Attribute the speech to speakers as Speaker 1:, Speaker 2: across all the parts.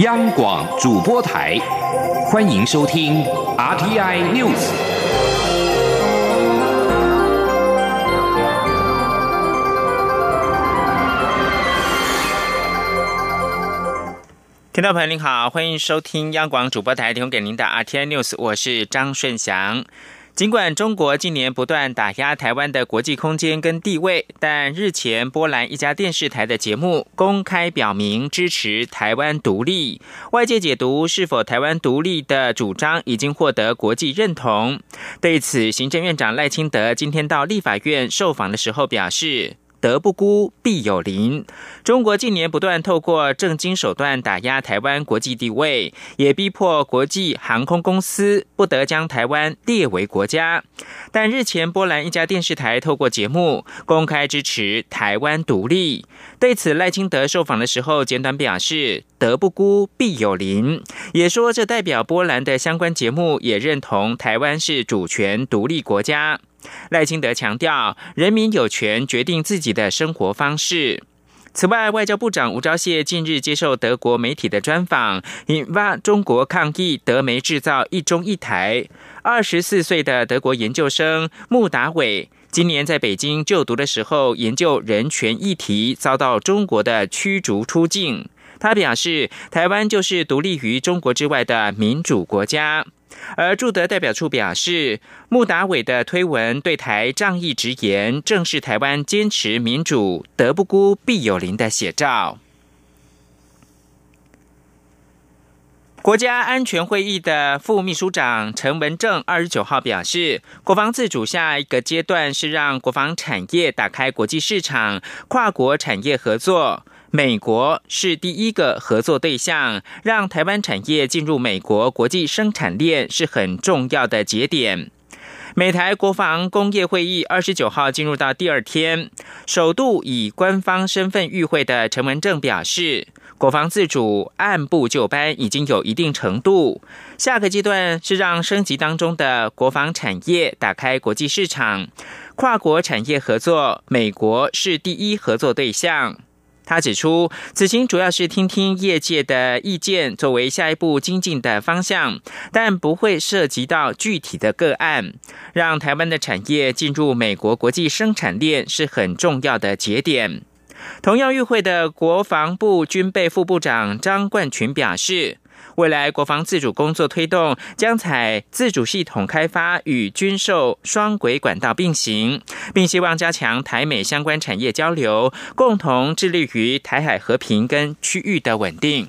Speaker 1: 央广主播台，欢迎收听 RTI News。
Speaker 2: 听众朋友您好，欢迎收听央广主播台提供给您的 RTI News，我是张顺祥。尽管中国近年不断打压台湾的国际空间跟地位，但日前波兰一家电视台的节目公开表明支持台湾独立。外界解读是否台湾独立的主张已经获得国际认同。对此，行政院长赖清德今天到立法院受访的时候表示。德不孤，必有邻。中国近年不断透过政经手段打压台湾国际地位，也逼迫国际航空公司不得将台湾列为国家。但日前，波兰一家电视台透过节目公开支持台湾独立。对此，赖清德受访的时候简短表示：“德不孤，必有邻。”也说这代表波兰的相关节目也认同台湾是主权独立国家。赖清德强调，人民有权决定自己的生活方式。此外，外交部长吴钊燮近日接受德国媒体的专访，引发中国抗议德媒制造一中一台。二十四岁的德国研究生穆达伟，今年在北京就读的时候，研究人权议题，遭到中国的驱逐出境。他表示，台湾就是独立于中国之外的民主国家。而驻德代表处表示，穆达伟的推文对台仗义直言，正是台湾坚持民主、德不孤、必有邻的写照。国家安全会议的副秘书长陈文正二十九号表示，国防自主下一个阶段是让国防产业打开国际市场，跨国产业合作。美国是第一个合作对象，让台湾产业进入美国国际生产链是很重要的节点。美台国防工业会议二十九号进入到第二天，首度以官方身份与会的陈文正表示，国防自主按部就班已经有一定程度，下个阶段是让升级当中的国防产业打开国际市场，跨国产业合作，美国是第一合作对象。他指出，此行主要是听听业界的意见，作为下一步精进的方向，但不会涉及到具体的个案。让台湾的产业进入美国国际生产链是很重要的节点。同样与会的国防部军备副部长张冠群表示。未来国防自主工作推动将采自主系统开发与军售双轨管道并行，并希望加强台美相关产业交流，共同致力于台海和平跟区域的稳定。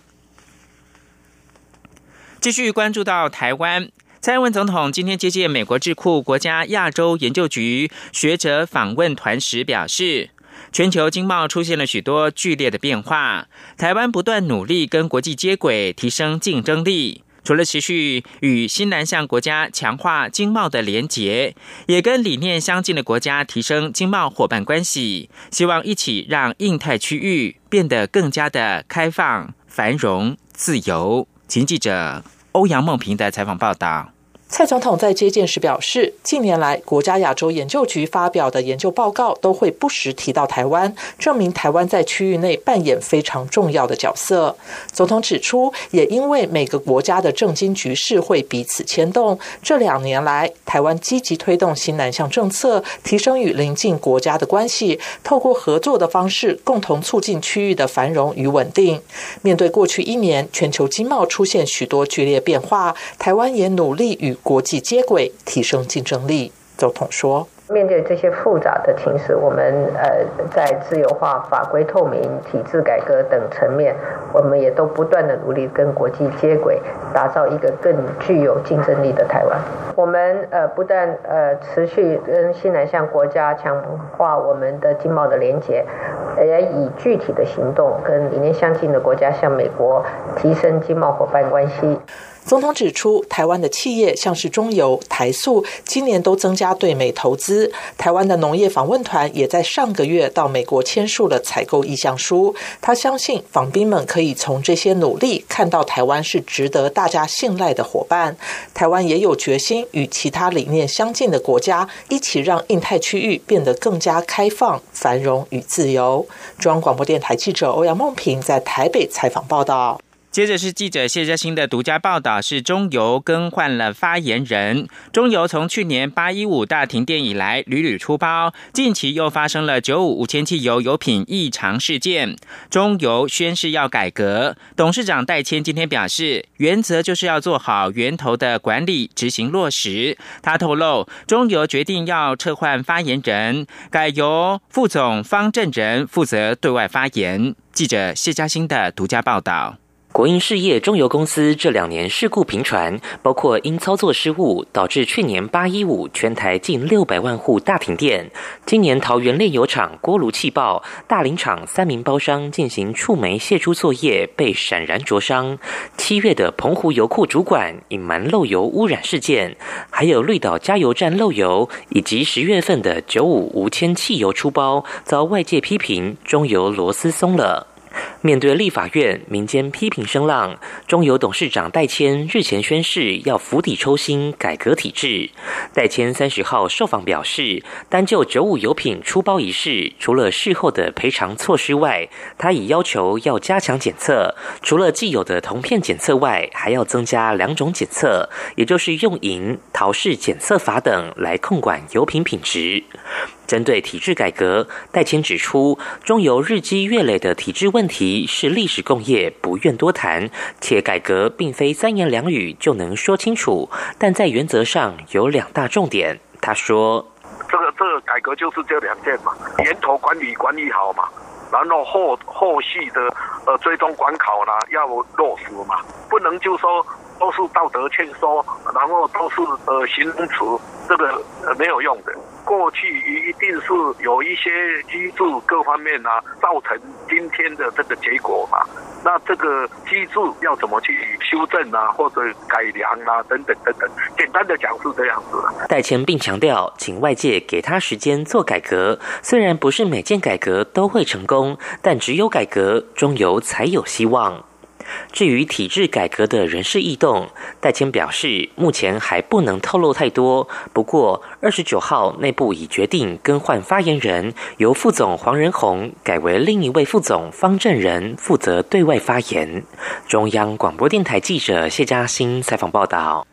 Speaker 2: 继续关注到台湾，蔡英文总统今天接见美国智库国家亚洲研究局学者访问团时表示。全球经贸出现了许多剧烈的变化，台湾不断努力跟国际接轨，提升竞争力。除了持续与新南向国家强化经贸的连结，也跟理念相近的国家提升经贸伙伴关系，希望一起让印太区域变得更加的开放、繁荣、自由。请记者欧阳梦平的采访报道。
Speaker 3: 蔡总统在接见时表示，近年来国家亚洲研究局发表的研究报告都会不时提到台湾，证明台湾在区域内扮演非常重要的角色。总统指出，也因为每个国家的政经局势会彼此牵动，这两年来台湾积极推动新南向政策，提升与邻近国家的关系，透过合作的方式，共同促进区域的繁荣与稳定。面对过去一年全球经贸出现许多剧烈变化，台湾也努力与国际接轨，提升竞争力。总统说。
Speaker 4: 面对这些复杂的情势，我们呃在自由化、法规透明、体制改革等层面，我们也都不断的努力跟国际接轨，打造一个更具有竞争力的台湾。我们呃不但呃持续跟西南向国家强化我们的经贸的连结，也以具体的行动跟理念相近的国家，向美国提升经贸伙伴关系。
Speaker 3: 总统指出，台湾的企业像是中油、台塑，今年都增加对美投资。台湾的农业访问团也在上个月到美国签署了采购意向书。他相信访宾们可以从这些努力看到台湾是值得大家信赖的伙伴。台湾也有决心与其他理念相近的国家一起让印太区域变得更加开放、繁荣与自由。中央广播电台记者欧阳梦平在台北采访报道。
Speaker 2: 接着是记者谢嘉欣的独家报道，是中油更换了发言人。中油从去年八一五大停电以来屡屡出包，近期又发生了九五五千汽油油品异常事件。中油宣誓要改革，董事长戴谦今天表示，原则就是要做好源头的管理，执行落实。他透露，中油决定要撤换发言人，改由副总方正仁负责对外发言。记者谢嘉欣的独家报道。
Speaker 5: 国营事业中油公司这两年事故频传，包括因操作失误导致去年八一五全台近六百万户大停电，今年桃园炼油厂锅炉气爆，大林厂三名包商进行触媒卸出作业被闪燃灼伤，七月的澎湖油库主管隐瞒漏油污染事件，还有绿岛加油站漏油，以及十月份的九五无铅汽油出包，遭外界批评中油螺丝松了。面对立法院民间批评声浪，中油董事长戴谦日前宣誓要釜底抽薪改革体制。戴谦三十号受访表示，单就九五油品出包一事，除了事后的赔偿措施外，他已要求要加强检测，除了既有的铜片检测外，还要增加两种检测，也就是用银陶氏检测法等来控管油品品质。针对体制改革，戴谦指出，中油日积月累的体制问题是历史共业，不愿多谈。且改革并非三言两语就能说清楚，但在原则上有两大重点。他说：“
Speaker 6: 这个这个改革就是这两件嘛，源头管理管理好嘛，然后后后续的呃追踪管考呢要落实嘛，不能就说都是道德劝说，然后都是呃形容词，这个没有用的。”过去一定是有一些机制各方面啊，造成今天的这个结果嘛。那这个机制要怎么去修正啊，或者改良啊，等等等等。简单的讲是这样子。
Speaker 5: 戴前并强调，请外界给他时间做改革。虽然不是每件改革都会成功，但只有改革，中油才有希望。至于体制改革的人事异动，戴谦表示，目前还不能透露太多。不过，二十九号内部已决定更换发言人，由副总黄仁宏改为另一位副总方正仁负责对外发言。中央广播电台记者谢嘉欣采访报道。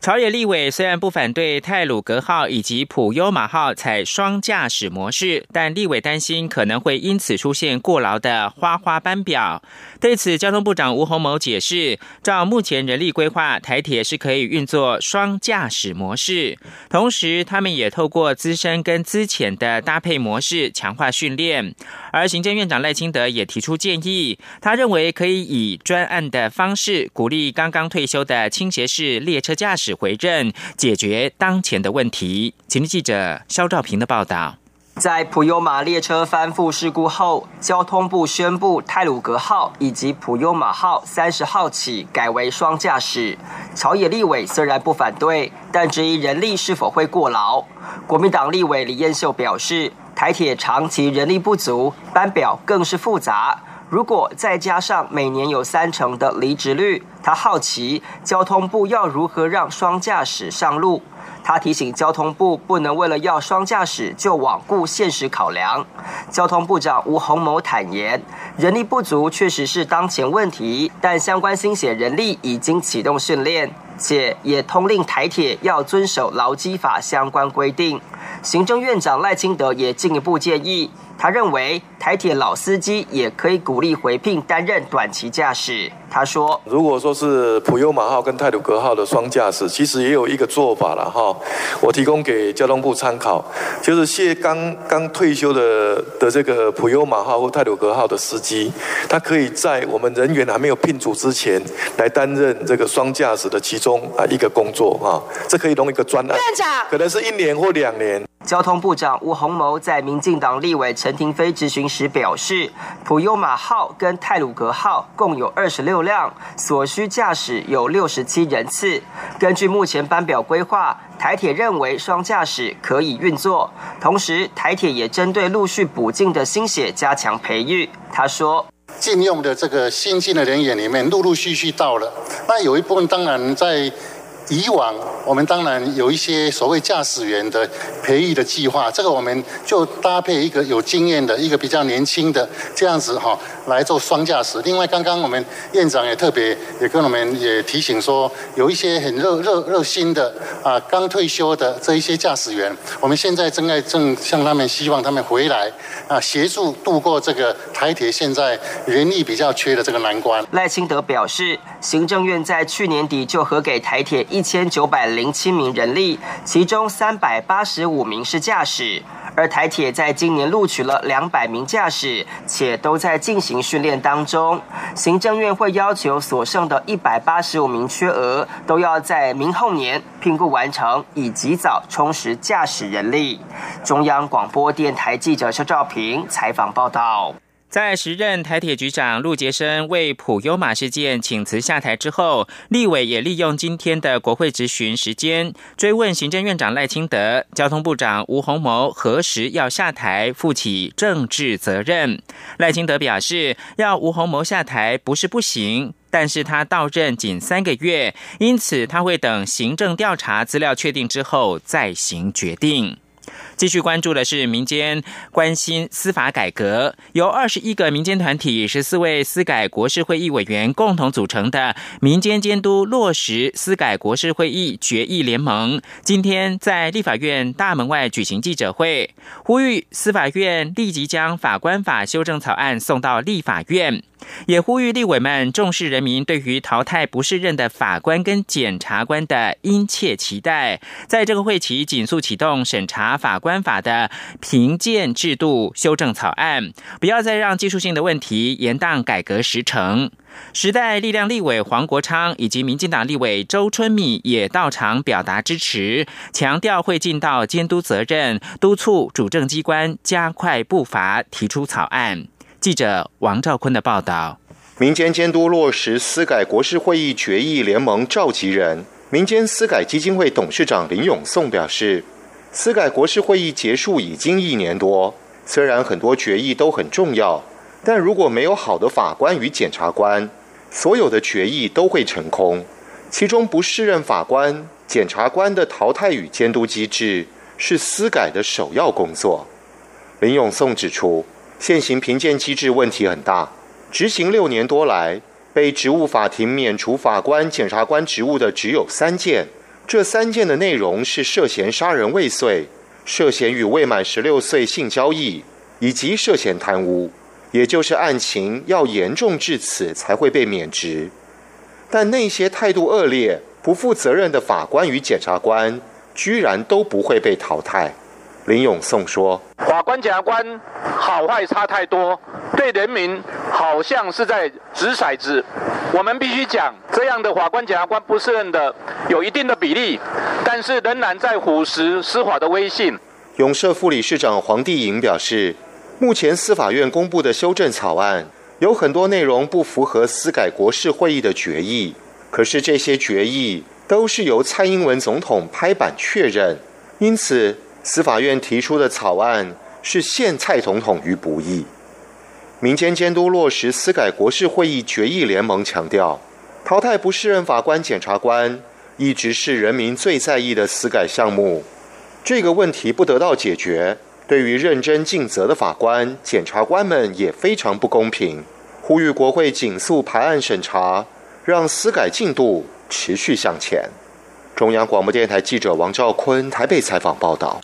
Speaker 2: 朝野立委虽然不反对泰鲁格号以及普优马号采双驾驶模式，但立委担心可能会因此出现过劳的花花班表。对此，交通部长吴鸿谋解释，照目前人力规划，台铁是可以运作双驾驶模式，同时他们也透过资深跟资浅的搭配模式强化训练。而行政院长赖清德也提出建议，他认为可以以专案的方式鼓励刚刚退休的倾斜式列车驾驶。指回任，解决当前的问题。请听记者肖兆平的报道。
Speaker 7: 在普悠玛列车翻覆事故后，交通部宣布泰鲁格号以及普悠玛号三十号起改为双驾驶。朝野立委虽然不反对，但质疑人力是否会过劳。国民党立委李彦秀表示，台铁长期人力不足，班表更是复杂。如果再加上每年有三成的离职率，他好奇交通部要如何让双驾驶上路。他提醒交通部不能为了要双驾驶就罔顾现实考量。交通部长吴鸿谋坦言，人力不足确实是当前问题，但相关新血人力已经启动训练，且也通令台铁要遵守劳基法相关规定。行政院长赖清德也进一步建议。他认为台铁老司机也可以鼓励回聘担任短期驾驶。他说：“
Speaker 8: 如果说是普悠马号跟泰鲁格号的双驾驶，其实也有一个做法了哈。我提供给交通部参考，就是谢刚刚退休的的这个普悠马号或泰鲁格号的司机，他可以在我们人员还没有聘组之前，来担任这个双驾驶的其中啊一个工作啊。这可以弄一个专案，可能是一年或两年。”
Speaker 7: 交通部长吴鸿谋在民进党立委陈廷飞质询时表示，普悠马号跟泰鲁格号共有二十六辆，所需驾驶有六十七人次。根据目前班表规划，台铁认为双驾驶可以运作。同时，台铁也针对陆续补进的新血加强培育。他说，
Speaker 9: 禁用的这个新进的人员里面，陆陆续续到了，那有一部分当然在。以往我们当然有一些所谓驾驶员的培育的计划，这个我们就搭配一个有经验的一个比较年轻的这样子哈，来做双驾驶。另外，刚刚我们院长也特别也跟我们也提醒说，有一些很热热热心的啊，刚退休的这一些驾驶员，我们现在正在正向他们希望他们回来啊，协助度过这个台铁现在人力比较缺的这个难关。
Speaker 7: 赖清德表示，行政院在去年底就核给台铁一千九百零七名人力，其中三百八十五名是驾驶。而台铁在今年录取了两百名驾驶，且都在进行训练当中。行政院会要求所剩的一百八十五名缺额，都要在明后年评估完成，以及早充实驾驶人力。中央广播电台记者肖兆平采访报道。
Speaker 2: 在时任台铁局长陆杰生为普悠马事件请辞下台之后，立委也利用今天的国会质询时间，追问行政院长赖清德、交通部长吴鸿谋何时要下台负起政治责任。赖清德表示，要吴鸿谋下台不是不行，但是他到任仅三个月，因此他会等行政调查资料确定之后再行决定。继续关注的是民间关心司法改革，由二十一个民间团体、十四位司改国事会议委员共同组成的民间监督落实司改国事会议决议联盟，今天在立法院大门外举行记者会，呼吁司法院立即将法官法修正草案送到立法院。也呼吁立委们重视人民对于淘汰不适任的法官跟检察官的殷切期待，在这个会期紧速启动审查法官法的评鉴制度修正草案，不要再让技术性的问题延宕改革时程。时代力量立委黄国昌以及民进党立委周春米也到场表达支持，强调会尽到监督责任，督促主政机关加快步伐提出草案。记者王兆坤的报道：
Speaker 10: 民间监督落实司改国事会议决议联盟召集人、民间司改基金会董事长林永颂表示，司改国事会议结束已经一年多，虽然很多决议都很重要，但如果没有好的法官与检察官，所有的决议都会成空。其中不适任法官、检察官的淘汰与监督机制是司改的首要工作。林永颂指出。现行评鉴机制问题很大，执行六年多来，被职务法庭免除法官、检察官职务的只有三件。这三件的内容是涉嫌杀人未遂、涉嫌与未满十六岁性交易，以及涉嫌贪污，也就是案情要严重至此才会被免职。但那些态度恶劣、不负责任的法官与检察官，居然都不会被淘汰。林永颂说：“
Speaker 11: 法官、检察官好坏差太多，对人民好像是在掷骰子。我们必须讲，这样的法官、检察官不胜任的有一定的比例，但是仍然在腐蚀司法的威信。”
Speaker 10: 永社副理事长黄帝莹表示，目前司法院公布的修正草案有很多内容不符合司改国事会议的决议，可是这些决议都是由蔡英文总统拍板确认，因此。司法院提出的草案是陷蔡总统于不义。民间监督落实司改国事会议决议联盟强调，淘汰不适任法官、检察官一直是人民最在意的司改项目。这个问题不得到解决，对于认真尽责的法官、检察官们也非常不公平。呼吁国会紧速排案审查，让司改进度持续向前。中央广播电台记者王兆坤台北采访报道。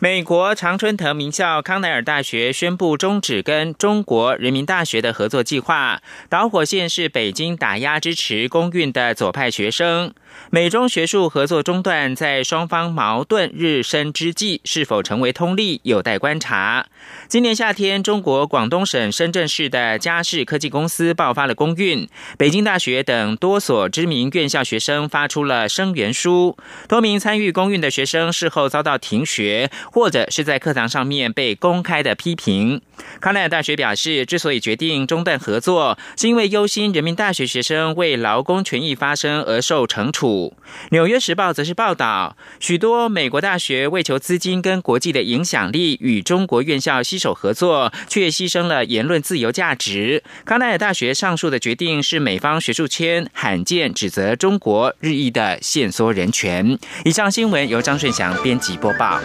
Speaker 2: 美国常春藤名校康奈尔大学宣布终止跟中国人民大学的合作计划，导火线是北京打压支持公运的左派学生。美中学术合作中断，在双方矛盾日深之际，是否成为通例，有待观察。今年夏天，中国广东省深圳市的嘉士科技公司爆发了公运，北京大学等多所知名院校学生发出了声援书，多名参与公运的学生事后遭到停学，或者是在课堂上面被公开的批评。康奈尔大学表示，之所以决定中断合作，是因为忧心人民大学学生为劳工权益发声而受惩处。纽约时报则是报道，许多美国大学为求资金跟国际的影响力，与中国院校携手合作，却牺牲了言论自由价值。康奈尔大学上述的决定，是美方学术圈罕见指责中国日益的限缩人权。以上新闻由张顺祥编辑播报。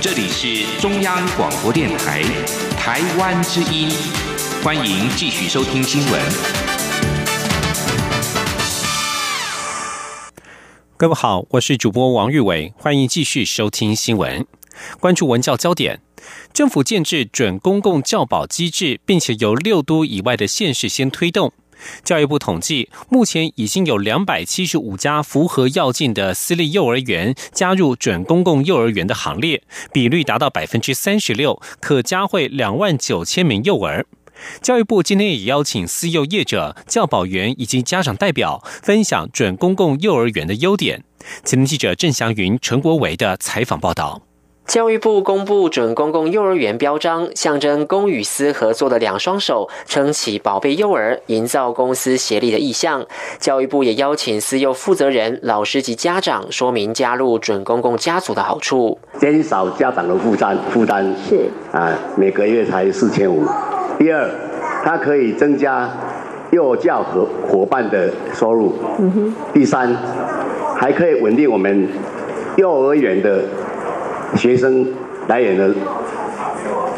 Speaker 1: 这里是中央广播电台，台湾之音，欢迎继续收听新闻。
Speaker 12: 各位好，我是主播王玉伟，欢迎继续收听新闻。关注文教焦点，政府建制准公共教保机制，并且由六都以外的县市先推动。教育部统计，目前已经有两百七十五家符合要件的私立幼儿园加入准公共幼儿园的行列，比率达到百分之三十六，可加惠两万九千名幼儿。教育部今天也邀请私幼业者、教保员以及家长代表，分享准公共幼儿园的优点。前记者郑祥云、陈国维的采访报道。
Speaker 13: 教育部公布准公共幼儿园标章，象征公与私合作的两双手，撑起宝贝幼儿，营造公私协力的意向。教育部也邀请私幼负责人、老师及家长说明加入准公共家族的好处，
Speaker 14: 减少家长的负担，负担是啊，每个月才四千五。第二，它可以增加幼教和伙伴的收入。嗯哼。第三，还可以稳定我们幼儿园的。学生来源的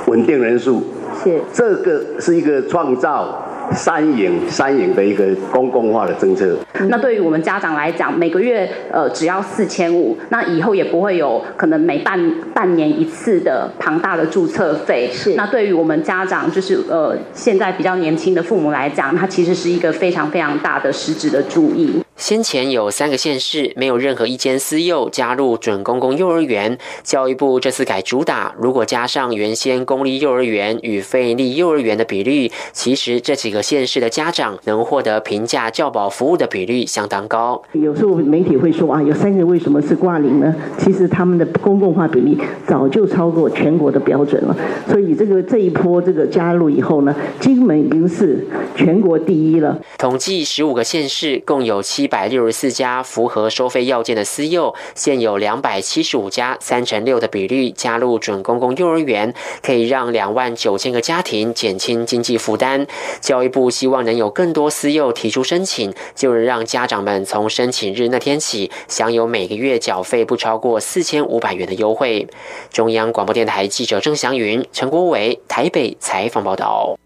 Speaker 14: 稳定人数是这个是一个创造三赢三赢的一个公共化的政策。
Speaker 15: 那对于我们家长来讲，每个月呃只要四千五，那以后也不会有可能每半半年一次的庞大的注册费。是那对于我们家长，就是呃现在比较年轻的父母来讲，它其实是一个非常非常大的实质的注意。
Speaker 13: 先前有三个县市没有任何一间私幼加入准公共幼儿园，教育部这次改主打，如果加上原先公立幼儿园与非立幼儿园的比率，其实这几个县市的家长能获得平价教保服务的比率相当高。
Speaker 16: 有时候媒体会说啊，有三个为什么是挂零呢？其实他们的公共化比例早就超过全国的标准了，所以这个这一波这个加入以后呢，金门已经是全国第一了。
Speaker 13: 统计十五个县市共有七。一百六十四家符合收费要件的私幼，现有两百七十五家，三成六的比率加入准公共幼儿园，可以让两万九千个家庭减轻经济负担。教育部希望能有更多私幼提出申请，就能让家长们从申请日那天起，享有每个月缴费不超过四千五百元的优惠。中央广播电台记者郑祥云、陈国伟台北采访报道。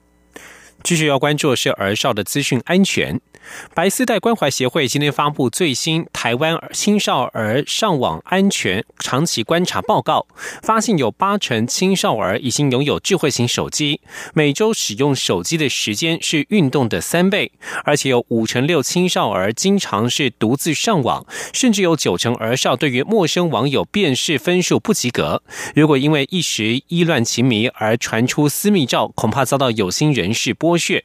Speaker 12: 继续要关注的是儿少的资讯安全。白丝带关怀协会今天发布最新台湾青少儿上网安全长期观察报告，发现有八成青少儿已经拥有智慧型手机，每周使用手机的时间是运动的三倍，而且有五成六青少儿经常是独自上网，甚至有九成儿少对于陌生网友辨识分数不及格。如果因为一时意乱情迷而传出私密照，恐怕遭到有心人士剥削。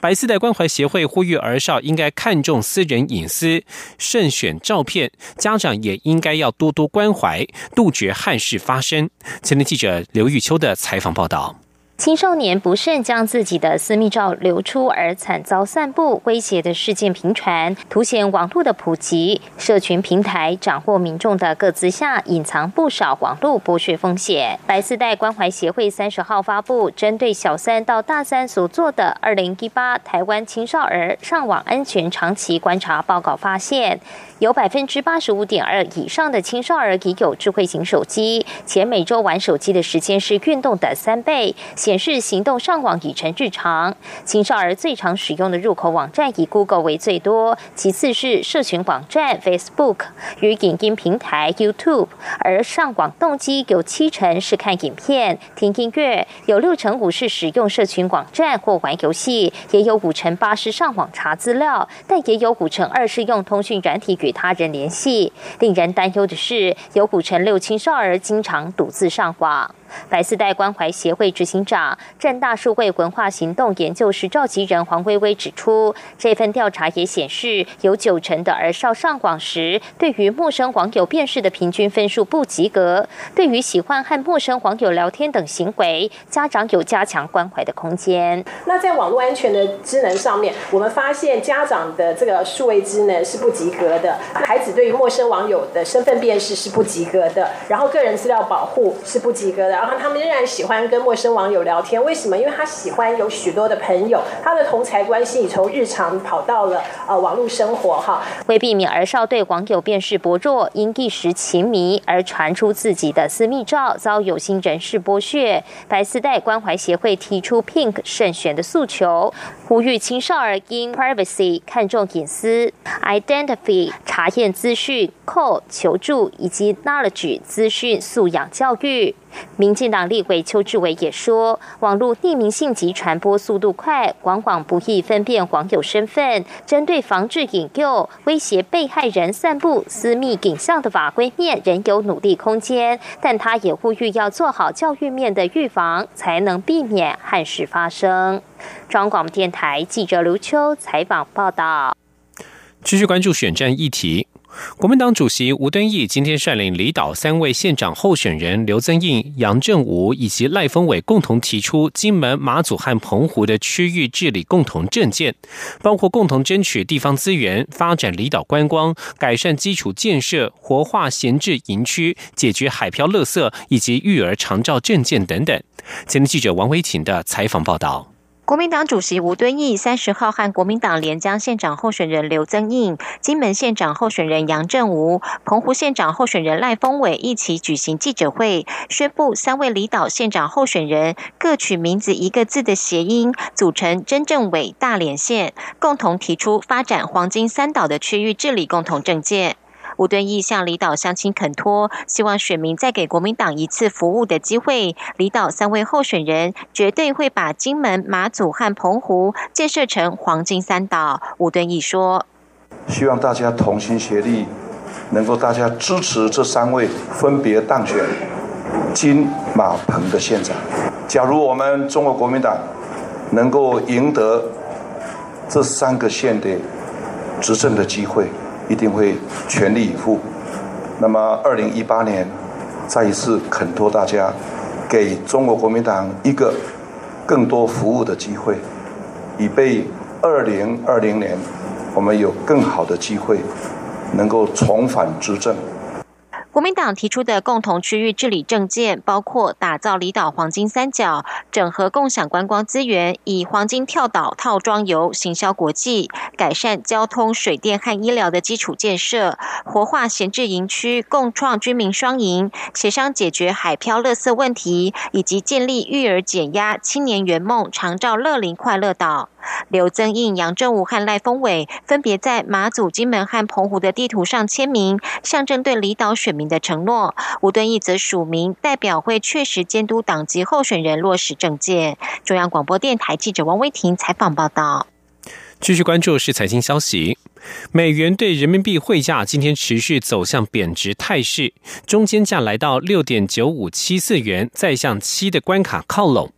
Speaker 12: 白丝带关怀协会呼吁儿少应该看重私人隐私，慎选照片。家长也应该要多多关怀，杜绝憾事发生。前天记者刘玉秋的采访报道。
Speaker 17: 青少年不慎将自己的私密照流出而惨遭散布威胁的事件频传，凸显网络的普及、社群平台掌握民众的各自下，隐藏不少网络剥削风险。白丝带关怀协会三十号发布针对小三到大三所做的二零一八台湾青少儿上网安全长期观察报告，发现。有百分之八十五点二以上的青少儿已有智慧型手机，且每周玩手机的时间是运动的三倍，显示行动上网已成日常。青少儿最常使用的入口网站以 Google 为最多，其次是社群网站 Facebook 与影音平台 YouTube，而上网动机有七成是看影片、听音乐，有六成五是使用社群网站或玩游戏，也有五成八是上网查资料，但也有五成二是用通讯软体。与他人联系。令人担忧的是，有五成六青少儿经常独自上网。白丝带关怀协会执行长、正大数位文化行动研究室召集人黄薇薇指出，这份调查也显示，有九成的儿少上网时，对于陌生网友辨识的平均分数不及格。对于喜欢和陌生网友聊天等行为，家长有加强关怀的空间。
Speaker 18: 那在网络安全的智能上面，我们发现家长的这个数位智能是不及格的，孩子对于陌生网友的身份辨识是不及格的，然后个人资料保护是不及格的。然后他们仍然喜欢跟陌生网友聊天。为什么？因为他喜欢有许多的朋友，他的同才关系已从日常跑到了呃网络生活哈。
Speaker 17: 为避免儿少对网友辨识薄弱，因一时情迷而传出自己的私密照，遭有心人士剥削，白丝带关怀协会提出 Pink 慎选的诉求，呼吁青少儿因 privacy 看重隐私，identify 查验资讯，call 求助以及 knowledge 资讯素养教育。民进党立委邱志伟也说，网络匿名性及传播速度快，往往不易分辨网友身份。针对防治引诱、威胁被害人散布私密影像的法规面，仍有努力空间。但他也呼吁要做好教育面的预防，才能避免憾事发生。中广电台记者刘秋采访报道。
Speaker 12: 继续关注选战议题。国民党主席吴敦义今天率领离岛三位县长候选人刘增印、杨正武以及赖峰伟共同提出金门、马祖和澎湖的区域治理共同政见，包括共同争取地方资源、发展离岛观光、改善基础建设、活化闲置营区、解决海漂垃圾以及育儿长照政见等等。前天记者王维婷的采访报道。
Speaker 19: 国民党主席吴敦义三十号和国民党连江县长候选人刘增印、金门县长候选人杨振武、澎湖县长候选人赖峰伟一起举行记者会，宣布三位离岛县长候选人各取名字一个字的谐音，组成真正伟大连县，共同提出发展黄金三岛的区域治理共同政见。吴敦义向离岛乡亲恳托，希望选民再给国民党一次服务的机会。离岛三位候选人绝对会把金门、马祖和澎湖建设成黄金三岛。吴敦义说：“
Speaker 20: 希望大家同心协力，能够大家支持这三位分别当选金、马、澎的县长。假如我们中国国民党能够赢得这三个县的执政的机会。”一定会全力以赴。那么，二零一八年再一次恳托大家，给中国国民党一个更多服务的机会，以备二零二零年我们有更好的机会能够重返执政。
Speaker 19: 国民党提出的共同区域治理政见，包括打造离岛黄金三角，整合共享观光资源，以黄金跳岛套装游行销国际，改善交通、水电和医疗的基础建设，活化闲置营区，共创居民双赢，协商解决海漂垃圾问题，以及建立育儿减压青年圆梦长照乐龄快乐岛。刘增印、杨振武和赖峰伟分别在马祖、金门和澎湖的地图上签名，象征对离岛选民的承诺。吴敦义则署名，代表会确实监督党籍候选人落实政见。中央广播电台记者王威婷采访报道。
Speaker 12: 继续关注是财经消息，美元对人民币汇价今天持续走向贬值态势，中间价来到六点九五七四元，再向七的关卡靠拢。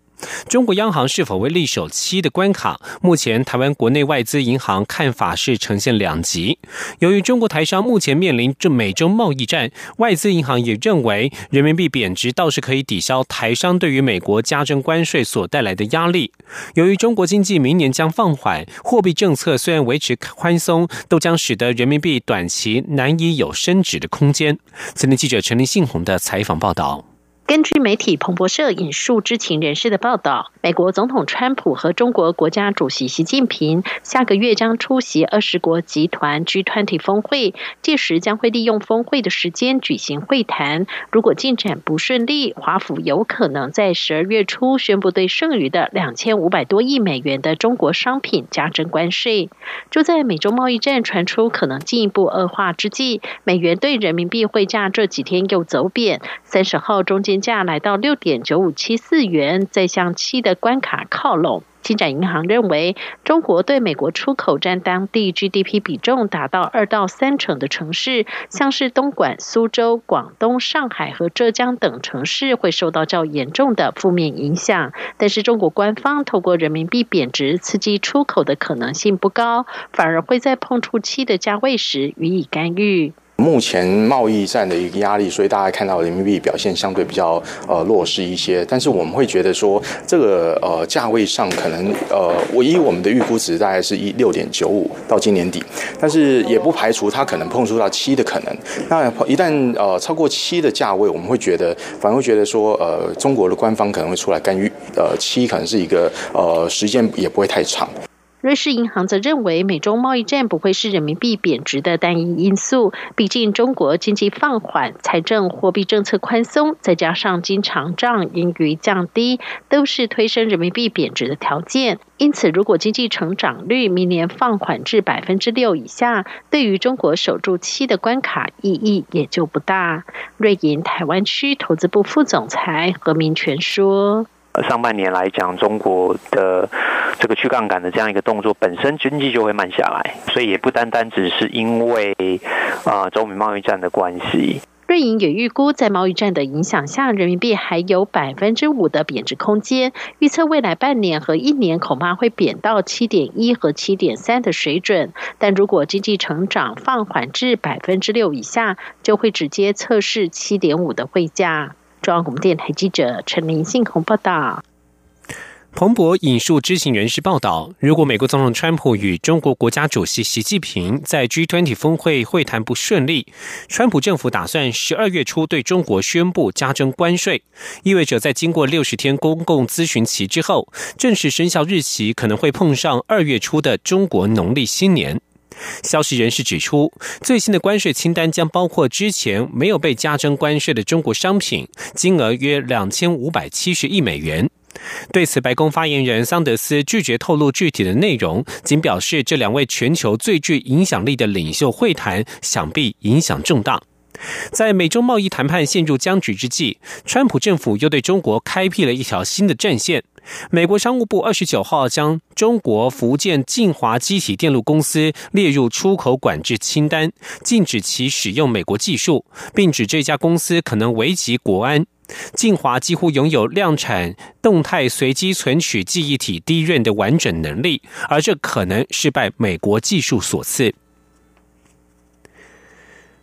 Speaker 12: 中国央行是否会力守七的关卡？目前台湾国内外资银行看法是呈现两极。由于中国台商目前面临这美中贸易战，外资银行也认为人民币贬值倒是可以抵消台商对于美国加征关税所带来的压力。由于中国经济明年将放缓，货币政策虽然维持宽松，都将使得人民币短期难以有升值的空间。今天记者陈立信宏的采访报道。
Speaker 21: 根据媒体彭博社引述知情人士的报道，美国总统川普和中国国家主席习近平下个月将出席二十国集团 G20 峰会，届时将会利用峰会的时间举行会谈。如果进展不顺利，华府有可能在十二月初宣布对剩余的两千五百多亿美元的中国商品加征关税。就在美中贸易战传出可能进一步恶化之际，美元对人民币汇价这几天又走贬。三十号中间。价来到六点九五七四元，再向七的关卡靠拢。金展银行认为，中国对美国出口占当地 GDP 比重达到二到三成的城市，像是东莞、苏州、广东、上海和浙江等城市会受到较严重的负面影响。但是，中国官方透过人民币贬值刺激出口的可能性不高，反而会在碰触七的价位时予以干预。
Speaker 22: 目前贸易战的一个压力，所以大家看到人民币表现相对比较呃弱势一些。但是我们会觉得说，这个呃价位上可能呃，唯一我们的预估值大概是一六点九五到今年底，但是也不排除它可能碰触到七的可能。那一旦呃超过七的价位，我们会觉得反而会觉得说，呃中国的官方可能会出来干预，呃七可能是一个呃时间也不会太长。
Speaker 21: 瑞士银行则认为，美中贸易战不会是人民币贬值的单一因素。毕竟，中国经济放缓、财政货币政策宽松，再加上经常账盈余降低，都是推升人民币贬值的条件。因此，如果经济成长率明年放缓至百分之六以下，对于中国守住七的关卡意义也就不大。瑞银台湾区投资部副总裁何明全说。
Speaker 23: 上半年来讲，中国的这个去杠杆的这样一个动作，本身经济就会慢下来，所以也不单单只是因为啊中美贸易战的关系。
Speaker 21: 瑞银也预估，在贸易战的影响下，人民币还有百分之五的贬值空间。预测未来半年和一年恐怕会贬到七点一和七点三的水准。但如果经济成长放缓至百分之六以下，就会直接测试七点五的汇价。中央广播电台记者陈林信宏报道。
Speaker 12: 彭博引述知情人士报道，如果美国总统川普与中国国家主席习近平在 G20 峰会会谈不顺利，川普政府打算十二月初对中国宣布加征关税，意味着在经过六十天公共咨询期之后，正式生效日期可能会碰上二月初的中国农历新年。消息人士指出，最新的关税清单将包括之前没有被加征关税的中国商品，金额约两千五百七十亿美元。对此，白宫发言人桑德斯拒绝透露具体的内容，仅表示这两位全球最具影响力的领袖会谈想必影响重大。在美中贸易谈判陷入僵局之际，川普政府又对中国开辟了一条新的战线。美国商务部二十九号将中国福建晋华机体电路公司列入出口管制清单，禁止其使用美国技术，并指这家公司可能危及国安。晋华几乎拥有量产动态随机存取记忆体低任的完整能力，而这可能是拜美国技术所赐。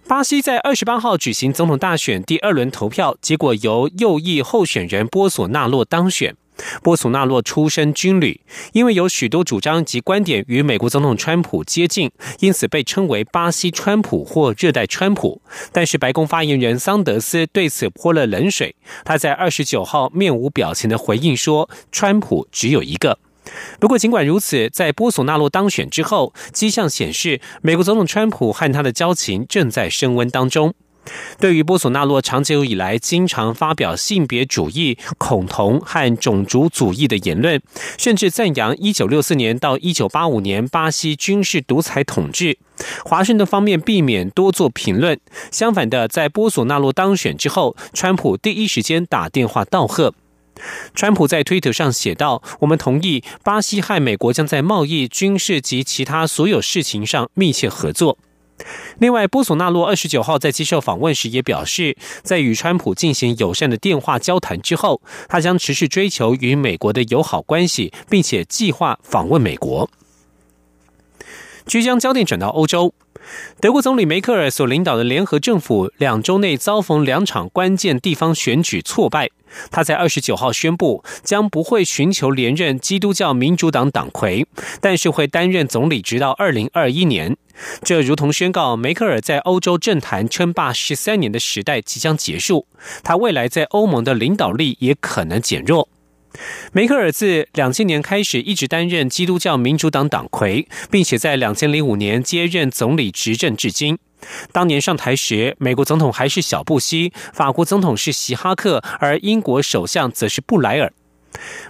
Speaker 12: 巴西在二十八号举行总统大选第二轮投票，结果由右翼候选人波索纳洛当选。波索纳洛出身军旅，因为有许多主张及观点与美国总统川普接近，因此被称为“巴西川普”或“热带川普”。但是白宫发言人桑德斯对此泼了冷水，他在二十九号面无表情的回应说：“川普只有一个。”不过，尽管如此，在波索纳洛当选之后，迹象显示美国总统川普和他的交情正在升温当中。对于波索纳洛长久以来经常发表性别主义、恐同和种族主义的言论，甚至赞扬1964年到1985年巴西军事独裁统治，华盛顿方面避免多做评论。相反的，在波索纳洛当选之后，川普第一时间打电话道贺。川普在推特上写道：“我们同意巴西和美国将在贸易、军事及其他所有事情上密切合作。”另外，波索纳洛二十九号在接受访问时也表示，在与川普进行友善的电话交谈之后，他将持续追求与美国的友好关系，并且计划访问美国。即将焦点转到欧洲。德国总理梅克尔所领导的联合政府两周内遭逢两场关键地方选举挫败。他在二十九号宣布，将不会寻求连任基督教民主党党魁，但是会担任总理直到二零二一年。这如同宣告梅克尔在欧洲政坛称霸十三年的时代即将结束，他未来在欧盟的领导力也可能减弱。梅克尔自两千年开始一直担任基督教民主党党魁，并且在两千零五年接任总理执政至今。当年上台时，美国总统还是小布希，法国总统是希哈克，而英国首相则是布莱尔。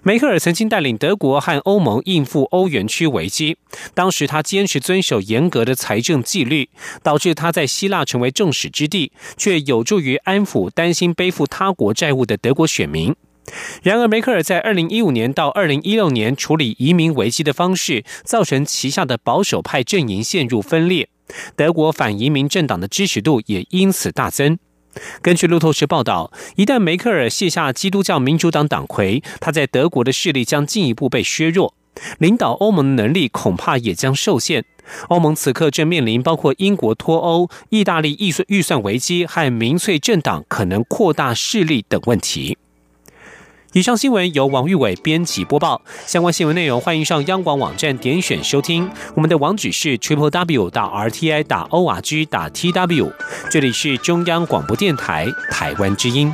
Speaker 12: 梅克尔曾经带领德国和欧盟应付欧元区危机，当时他坚持遵守严格的财政纪律，导致他在希腊成为众矢之的，却有助于安抚担心背负他国债务的德国选民。然而，梅克尔在二零一五年到二零一六年处理移民危机的方式，造成旗下的保守派阵营陷入分裂，德国反移民政党的支持度也因此大增。根据路透社报道，一旦梅克尔卸下基督教民主党党魁，他在德国的势力将进一步被削弱，领导欧盟的能力恐怕也将受限。欧盟此刻正面临包括英国脱欧、意大利预算预算危机和民粹政党可能扩大势力等问题。以上新闻由王玉伟编辑播报。相关新闻内容欢迎上央广网站点选收听。我们的网址是 triple w 打 r t i 打 o r g 打 t w。这里是中央广播电台台湾之音。